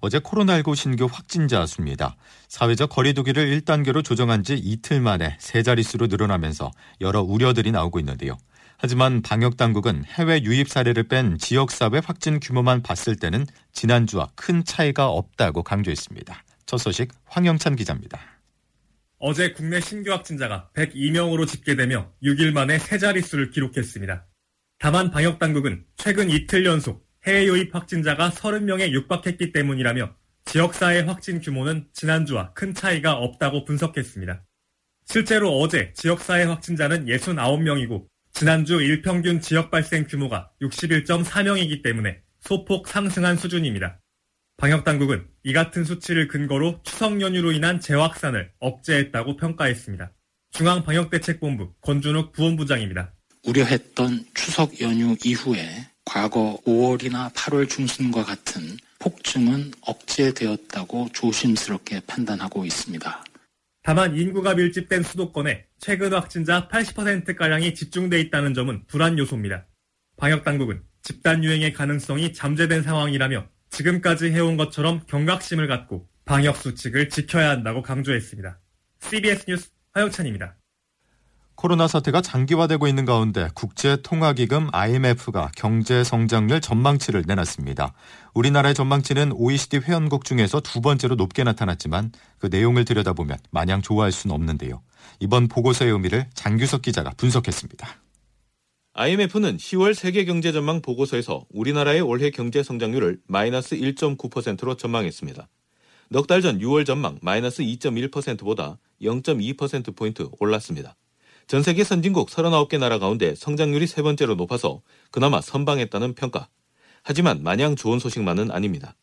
어제 코로나19 신규 확진자 수입니다. 사회적 거리두기를 1단계로 조정한 지 이틀 만에 세 자릿수로 늘어나면서 여러 우려들이 나오고 있는데요. 하지만 방역 당국은 해외 유입 사례를 뺀 지역사회 확진 규모만 봤을 때는 지난주와 큰 차이가 없다고 강조했습니다. 첫 소식 황영찬 기자입니다. 어제 국내 신규 확진자가 102명으로 집계되며 6일 만에 세 자릿수를 기록했습니다. 다만 방역 당국은 최근 이틀 연속 해외 유입 확진자가 30명에 육박했기 때문이라며 지역사회 확진 규모는 지난주와 큰 차이가 없다고 분석했습니다. 실제로 어제 지역사회 확진자는 69명이고 지난주 일평균 지역 발생 규모가 61.4명이기 때문에 소폭 상승한 수준입니다. 방역당국은 이 같은 수치를 근거로 추석 연휴로 인한 재확산을 억제했다고 평가했습니다. 중앙방역대책본부 권준욱 부원부장입니다. 우려했던 추석 연휴 이후에 과거 5월이나 8월 중순과 같은 폭증은 억제되었다고 조심스럽게 판단하고 있습니다. 다만 인구가 밀집된 수도권에 최근 확진자 80%가량이 집중돼 있다는 점은 불안 요소입니다. 방역당국은 집단 유행의 가능성이 잠재된 상황이라며 지금까지 해온 것처럼 경각심을 갖고 방역 수칙을 지켜야 한다고 강조했습니다. CBS 뉴스 화영찬입니다. 코로나 사태가 장기화되고 있는 가운데 국제통화기금 IMF가 경제 성장률 전망치를 내놨습니다. 우리나라의 전망치는 OECD 회원국 중에서 두 번째로 높게 나타났지만 그 내용을 들여다보면 마냥 좋아할 수는 없는데요. 이번 보고서의 의미를 장규석 기자가 분석했습니다. IMF는 10월 세계 경제 전망 보고서에서 우리나라의 올해 경제 성장률을 마이너스 1.9%로 전망했습니다. 넉 달 전 6월 전망 마이너스 2.1%보다 0.2%포인트 올랐습니다. 전 세계 선진국 39개 나라 가운데 성장률이 세 번째로 높아서 그나마 선방했다는 평가. 하지만 마냥 좋은 소식만은 아닙니다.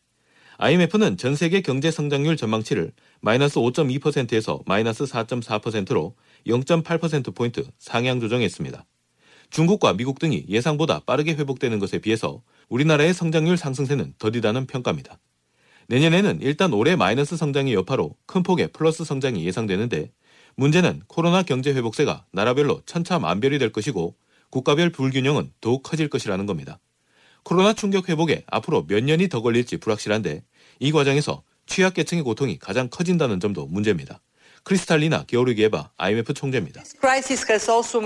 IMF는 전 세계 경제 성장률 전망치를 마이너스 5.2%에서 마이너스 4.4%로 0.8%포인트 상향 조정했습니다. 중국과 미국 등이 예상보다 빠르게 회복되는 것에 비해서 우리나라의 성장률 상승세는 더디다는 평가입니다. 내년에는 일단 올해 마이너스 성장의 여파로 큰 폭의 플러스 성장이 예상되는데 문제는 코로나 경제 회복세가 나라별로 천차만별이 될 것이고 국가별 불균형은 더욱 커질 것이라는 겁니다. 코로나 충격 회복에 앞으로 몇 년이 더 걸릴지 불확실한데 이 과정에서 취약계층의 고통이 가장 커진다는 점도 문제입니다. 크리스탈리나 게오르기에바 IMF 총재입니다.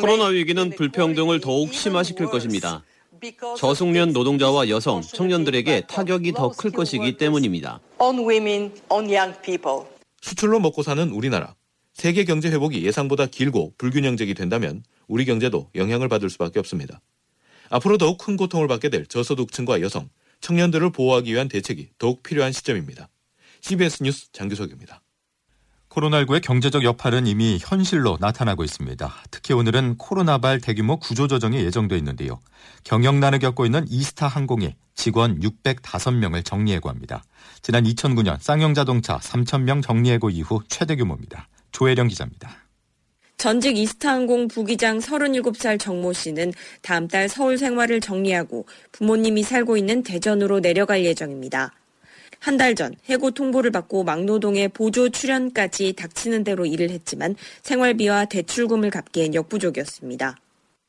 코로나 위기는 불평등을 더욱 심화시킬 것입니다. 저숙련 노동자와 여성, 청년들에게 타격이 더 클 것이기 때문입니다. 수출로 먹고 사는 우리나라. 세계 경제 회복이 예상보다 길고 불균형적이 된다면 우리 경제도 영향을 받을 수밖에 없습니다. 앞으로 더욱 큰 고통을 받게 될 저소득층과 여성, 청년들을 보호하기 위한 대책이 더욱 필요한 시점입니다. CBS 뉴스 장규석입니다. 코로나19의 경제적 여파는 이미 현실로 나타나고 있습니다. 특히 오늘은 코로나발 대규모 구조조정이 예정돼 있는데요. 경영난을 겪고 있는 이스타 항공이 직원 605명을 정리해고 합니다. 지난 2009년 쌍용자동차 3,000명 정리해고 이후 최대 규모입니다. 조혜령 기자입니다. 전직 이스타항공 부기장 37살 정모 씨는 다음 달 서울 생활을 정리하고 부모님이 살고 있는 대전으로 내려갈 예정입니다. 한 달 전 해고 통보를 받고 막노동에 보조 출연까지 닥치는 대로 일을 했지만 생활비와 대출금을 갚기엔 역부족이었습니다.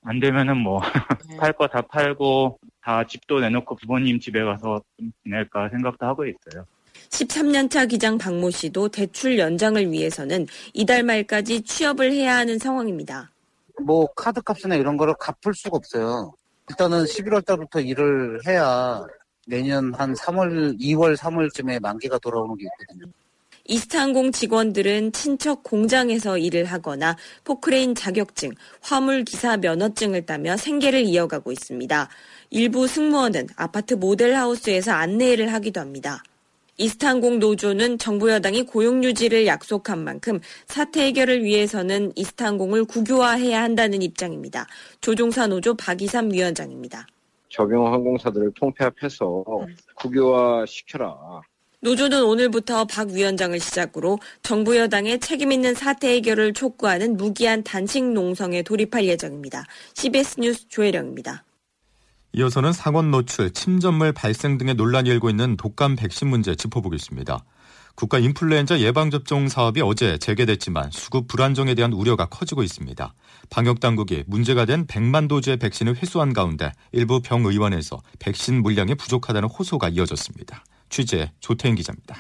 안 되면은 뭐 팔 거 다 팔고 다 집도 내놓고 부모님 집에 가서 좀 지낼까 생각도 하고 있어요. 13년차 기장 박모 씨도 대출 연장을 위해서는 이달 말까지 취업을 해야 하는 상황입니다. 뭐 카드 값이나 이런 거를 갚을 수가 없어요. 일단은 11월 달부터 일을 해야 내년 한 3월, 2월, 3월쯤에 만기가 돌아오는 게 있거든요. 이스타항공 직원들은 친척 공장에서 일을 하거나 포크레인 자격증, 화물기사 면허증을 따며 생계를 이어가고 있습니다. 일부 승무원은 아파트 모델하우스에서 안내일을 하기도 합니다. 이스타항공 노조는 정부 여당이 고용 유지를 약속한 만큼 사태 해결을 위해서는 이스타항공을 국유화해야 한다는 입장입니다. 조종사 노조 박이삼 위원장입니다. 적용 항공사들을 통폐합해서 국유화 시켜라. 노조는 오늘부터 박 위원장을 시작으로 정부 여당의 책임 있는 사태 해결을 촉구하는 무기한 단식 농성에 돌입할 예정입니다. CBS 뉴스 조혜령입니다. 이어서는 상원 노출, 침전물 발생 등의 논란이 일고 있는 독감 백신 문제 짚어보겠습니다. 국가 인플루엔자 예방접종 사업이 어제 재개됐지만 수급 불안정에 대한 우려가 커지고 있습니다. 방역당국이 문제가 된 100만 도주의 백신을 회수한 가운데 일부 병의원에서 백신 물량이 부족하다는 호소가 이어졌습니다. 취재 조태인 기자입니다.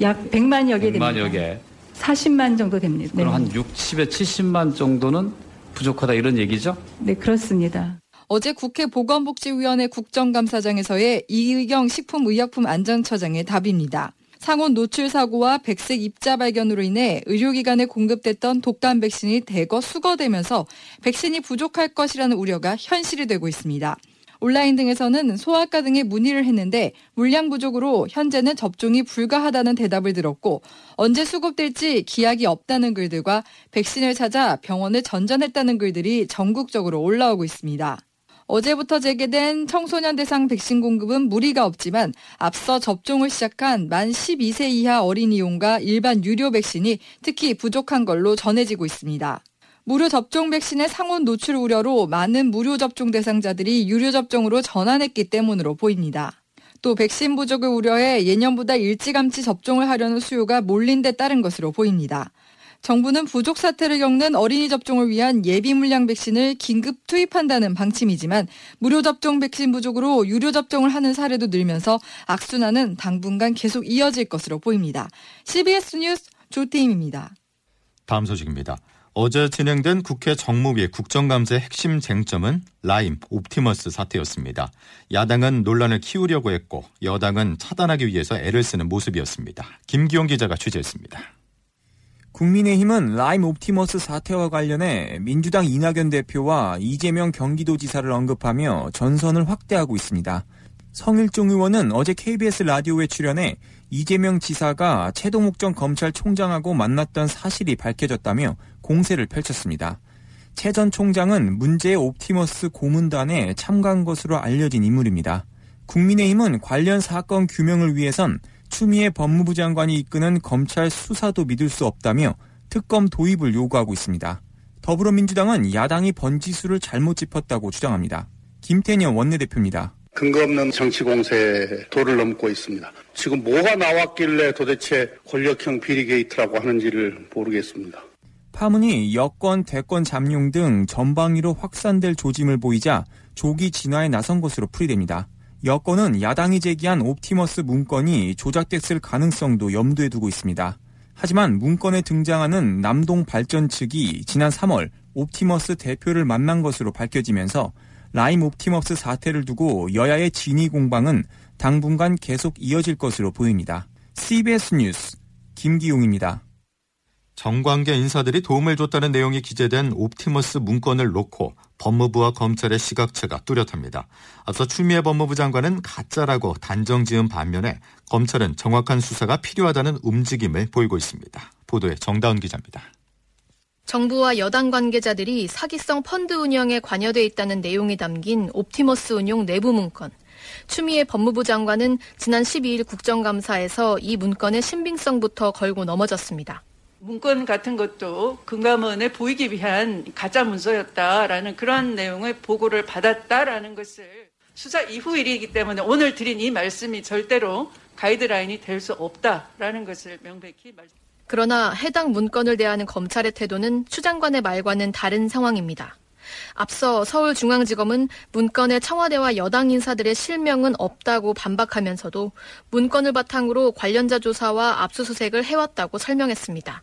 약 100만여 개 됩니다. 100만여 개. 40만 정도 됩니다. 그럼 한 60에 70만 정도는 부족하다 이런 얘기죠? 네, 그렇습니다. 어제 국회 보건복지위원회 국정감사장에서의 이의경 식품의약품안전처장의 답입니다. 상온 노출 사고와 백색 입자 발견으로 인해 의료기관에 공급됐던 독감 백신이 대거 수거되면서 백신이 부족할 것이라는 우려가 현실이 되고 있습니다. 온라인 등에서는 소아과 등에 문의를 했는데 물량 부족으로 현재는 접종이 불가하다는 대답을 들었고 언제 수급될지 기약이 없다는 글들과 백신을 찾아 병원에 전전했다는 글들이 전국적으로 올라오고 있습니다. 어제부터 재개된 청소년 대상 백신 공급은 무리가 없지만 앞서 접종을 시작한 만 12세 이하 어린이용과 일반 유료 백신이 특히 부족한 걸로 전해지고 있습니다. 무료 접종 백신의 상온 노출 우려로 많은 무료 접종 대상자들이 유료 접종으로 전환했기 때문으로 보입니다. 또 백신 부족을 우려해 예년보다 일찌감치 접종을 하려는 수요가 몰린 데 따른 것으로 보입니다. 정부는 부족 사태를 겪는 어린이 접종을 위한 예비 물량 백신을 긴급 투입한다는 방침이지만 무료 접종 백신 부족으로 유료 접종을 하는 사례도 늘면서 악순환은 당분간 계속 이어질 것으로 보입니다. CBS 뉴스 조태임입니다. 다음 소식입니다. 어제 진행된 국회 정무위 국정감사의 핵심 쟁점은 라임, 옵티머스 사태였습니다. 야당은 논란을 키우려고 했고 여당은 차단하기 위해서 애를 쓰는 모습이었습니다. 김기용 기자가 취재했습니다. 국민의힘은 라임 옵티머스 사태와 관련해 민주당 이낙연 대표와 이재명 경기도지사를 언급하며 전선을 확대하고 있습니다. 성일종 의원은 어제 KBS 라디오에 출연해 이재명 지사가 최동욱 전 검찰총장하고 만났던 사실이 밝혀졌다며 공세를 펼쳤습니다. 최 전 총장은 문제의 옵티머스 고문단에 참가한 것으로 알려진 인물입니다. 국민의힘은 관련 사건 규명을 위해선 추미애 법무부 장관이 이끄는 검찰 수사도 믿을 수 없다며 특검 도입을 요구하고 있습니다. 더불어민주당은 야당이 번지수를 잘못 짚었다고 주장합니다. 김태년 원내대표입니다. 근거 없는 정치 공세가 도를 넘고 있습니다. 지금 뭐가 나왔길래 도대체 권력형 비리 게이트라고 하는지를 모르겠습니다. 파문이 여권, 대권 잠룡 등 전방위로 확산될 조짐을 보이자 조기 진화에 나선 것으로 풀이됩니다. 여권은 야당이 제기한 옵티머스 문건이 조작됐을 가능성도 염두에 두고 있습니다. 하지만 문건에 등장하는 남동 발전 측이 지난 3월 옵티머스 대표를 만난 것으로 밝혀지면서 라임 옵티머스 사태를 두고 여야의 진위 공방은 당분간 계속 이어질 것으로 보입니다. CBS 뉴스 김기용입니다. 정관계 인사들이 도움을 줬다는 내용이 기재된 옵티머스 문건을 놓고 법무부와 검찰의 시각차가 뚜렷합니다. 앞서 추미애 법무부 장관은 가짜라고 단정 지은 반면에 검찰은 정확한 수사가 필요하다는 움직임을 보이고 있습니다. 보도에 정다운 기자입니다. 정부와 여당 관계자들이 사기성 펀드 운영에 관여돼 있다는 내용이 담긴 옵티머스 운용 내부 문건. 추미애 법무부 장관은 지난 12일 국정감사에서 이 문건의 신빙성부터 걸고 넘어졌습니다. 문건 같은 것도 금감원에 보이기 위한 가짜 문서였다라는 그런 내용의 보고를 받았다라는 것을 수사 이후 일이기 때문에 오늘 드린 이 말씀이 절대로 가이드라인이 될 수 없다라는 것을 명백히 말씀. 그러나 해당 문건을 대하는 검찰의 태도는 추 장관의 말과는 다른 상황입니다. 앞서 서울중앙지검은 문건에 청와대와 여당 인사들의 실명은 없다고 반박하면서도 문건을 바탕으로 관련자 조사와 압수수색을 해왔다고 설명했습니다.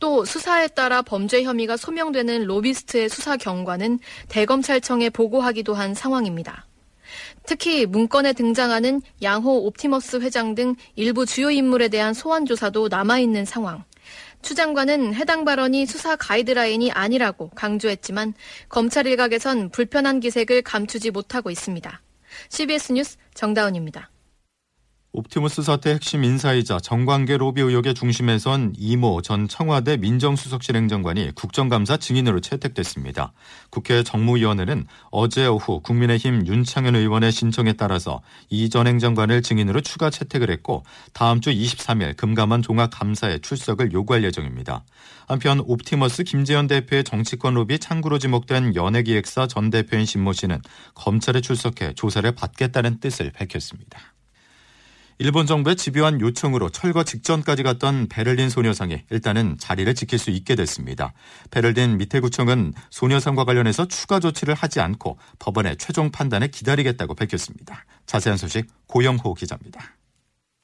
또 수사에 따라 범죄 혐의가 소명되는 로비스트의 수사 경과는 대검찰청에 보고하기도 한 상황입니다. 특히 문건에 등장하는 양호 옵티머스 회장 등 일부 주요 인물에 대한 소환 조사도 남아있는 상황. 추 장관은 해당 발언이 수사 가이드라인이 아니라고 강조했지만 검찰 일각에선 불편한 기색을 감추지 못하고 있습니다. CBS 뉴스 정다운입니다. 옵티머스 사태 핵심 인사이자 정관계 로비 의혹의 중심에 선 이모 전 청와대 민정수석실 행정관이 국정감사 증인으로 채택됐습니다. 국회 정무위원회는 어제 오후 국민의힘 윤창현 의원의 신청에 따라서 이 전 행정관을 증인으로 추가 채택을 했고 다음 주 23일 금감원 종합감사에 출석을 요구할 예정입니다. 한편 옵티머스 김재현 대표의 정치권 로비 창구로 지목된 연예기획사 전 대표인 신모 씨는 검찰에 출석해 조사를 받겠다는 뜻을 밝혔습니다. 일본 정부의 집요한 요청으로 철거 직전까지 갔던 베를린 소녀상이 일단은 자리를 지킬 수 있게 됐습니다. 베를린 미테구청은 소녀상과 관련해서 추가 조치를 하지 않고 법원의 최종 판단을 기다리겠다고 밝혔습니다. 자세한 소식 고영호 기자입니다.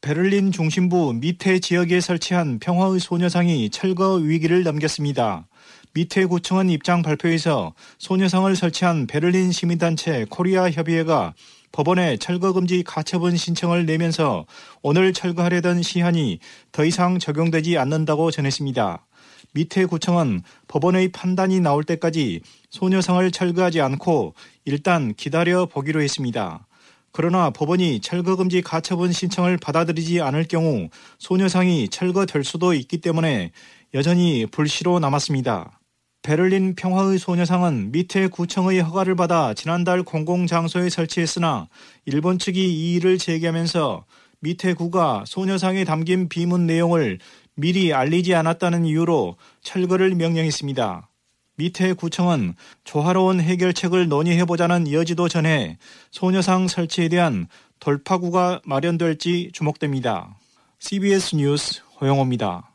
베를린 중심부 밑에 지역에 설치한 평화의 소녀상이 철거 위기를 넘겼습니다. 밑에 구청은 입장 발표에서 소녀상을 설치한 베를린 시민단체 코리아 협의회가 법원에 철거금지 가처분 신청을 내면서 오늘 철거하려던 시한이 더 이상 적용되지 않는다고 전했습니다. 밑에 구청은 법원의 판단이 나올 때까지 소녀상을 철거하지 않고 일단 기다려 보기로 했습니다. 그러나 법원이 철거금지 가처분 신청을 받아들이지 않을 경우 소녀상이 철거될 수도 있기 때문에 여전히 불씨로 남았습니다. 베를린 평화의 소녀상은 밑에 구청의 허가를 받아 지난달 공공장소에 설치했으나 일본 측이 이 일을 제기하면서 밑에 구가 소녀상에 담긴 비문 내용을 미리 알리지 않았다는 이유로 철거를 명령했습니다. 밑에 구청은 조화로운 해결책을 논의해보자는 여지도 전해 소녀상 설치에 대한 돌파구가 마련될지 주목됩니다. CBS 뉴스 호영호입니다.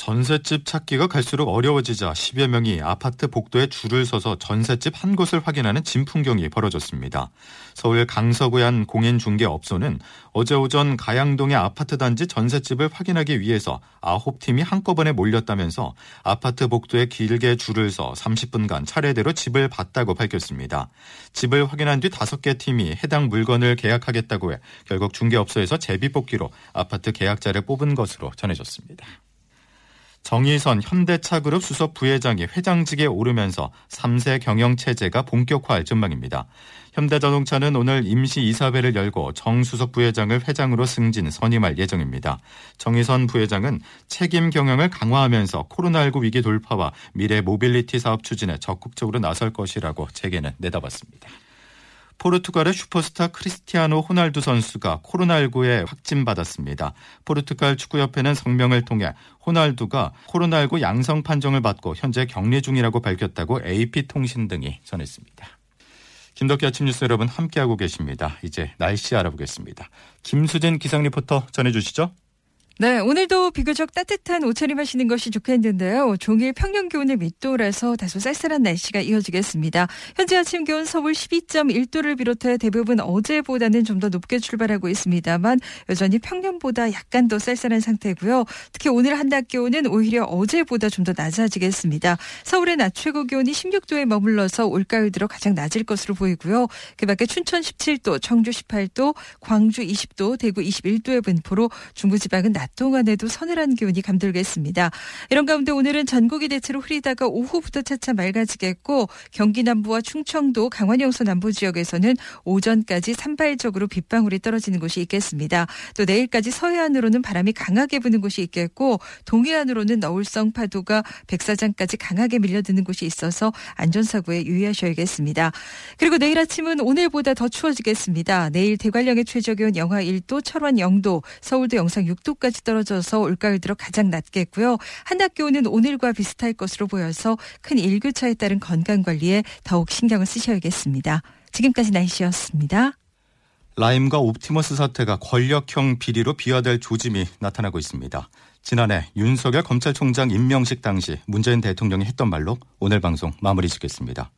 전셋집 찾기가 갈수록 어려워지자 10여 명이 아파트 복도에 줄을 서서 전셋집 한 곳을 확인하는 진풍경이 벌어졌습니다. 서울 강서구의 한 공인중개업소는 어제 오전 가양동의 아파트 단지 전셋집을 확인하기 위해서 9팀이 한꺼번에 몰렸다면서 아파트 복도에 길게 줄을 서 30분간 차례대로 집을 봤다고 밝혔습니다. 집을 확인한 뒤 5개 팀이 해당 물건을 계약하겠다고 해 결국 중개업소에서 제비뽑기로 아파트 계약자를 뽑은 것으로 전해졌습니다. 정의선 현대차그룹 수석 부회장이 회장직에 오르면서 3세 경영체제가 본격화할 전망입니다. 현대자동차는 오늘 임시 이사회를 열고 정 수석 부회장을 회장으로 승진 선임할 예정입니다. 정의선 부회장은 책임 경영을 강화하면서 코로나19 위기 돌파와 미래 모빌리티 사업 추진에 적극적으로 나설 것이라고 재계는 내다봤습니다. 포르투갈의 슈퍼스타 크리스티아노 호날두 선수가 코로나19에 확진받았습니다. 포르투갈 축구협회는 성명을 통해 호날두가 코로나19 양성 판정을 받고 현재 격리 중이라고 밝혔다고 AP통신 등이 전했습니다. 김덕기 아침 뉴스 여러분 함께하고 계십니다. 이제 날씨 알아보겠습니다. 김수진 기상 리포터 전해주시죠. 네, 오늘도 비교적 따뜻한 옷차림 하시는 것이 좋겠는데요. 종일 평년 기온을 밑돌아서 다소 쌀쌀한 날씨가 이어지겠습니다. 현재 아침 기온 서울 12.1도를 비롯해 대부분 어제보다는 좀 더 높게 출발하고 있습니다만 여전히 평년보다 약간 더 쌀쌀한 상태고요. 특히 오늘 한낮 기온은 오히려 어제보다 좀 더 낮아지겠습니다. 서울의 낮 최고 기온이 16도에 머물러서 올가을 들어 가장 낮을 것으로 보이고요. 그 밖에 춘천 17도, 청주 18도, 광주 20도, 대구 21도의 분포로 중부지방은 낮 동안에도 서늘한 기온이 감돌겠습니다. 이런 가운데 오늘은 전국이 대체로 흐리다가 오후부터 차차 맑아지겠고 경기 남부와 충청도 강원 영서 남부 지역에서는 오전까지 산발적으로 빗방울이 떨어지는 곳이 있겠습니다. 또 내일까지 서해안으로는 바람이 강하게 부는 곳이 있겠고 동해안으로는 너울성 파도가 백사장까지 강하게 밀려드는 곳이 있어서 안전사고에 유의하셔야겠습니다. 그리고 내일 아침은 오늘보다 더 추워지겠습니다. 내일 대관령의 최저기온 영하 1도, 철원 0도, 서울도 영상 6도까지 떨어져서 올가을 들어 가장 낮겠고요. 한낮 기온은 오늘과 비슷할 것으로 보여서 큰 일교차에 따른 건강 관리에 더욱 신경을 쓰셔야겠습니다. 지금까지 날씨였습니다. 라임과 옵티머스 사태가 권력형 비리로 비화될 조짐이 나타나고 있습니다. 지난해 윤석열 검찰총장 임명식 당시 문재인 대통령이 했던 말로 오늘 방송 마무리 짓겠습니다.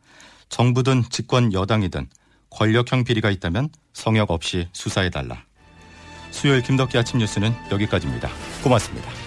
정부든 집권 여당이든 권력형 비리가 있다면 성역 없이 수사해달라. 수요일 김덕기 아침 뉴스는 여기까지입니다. 고맙습니다.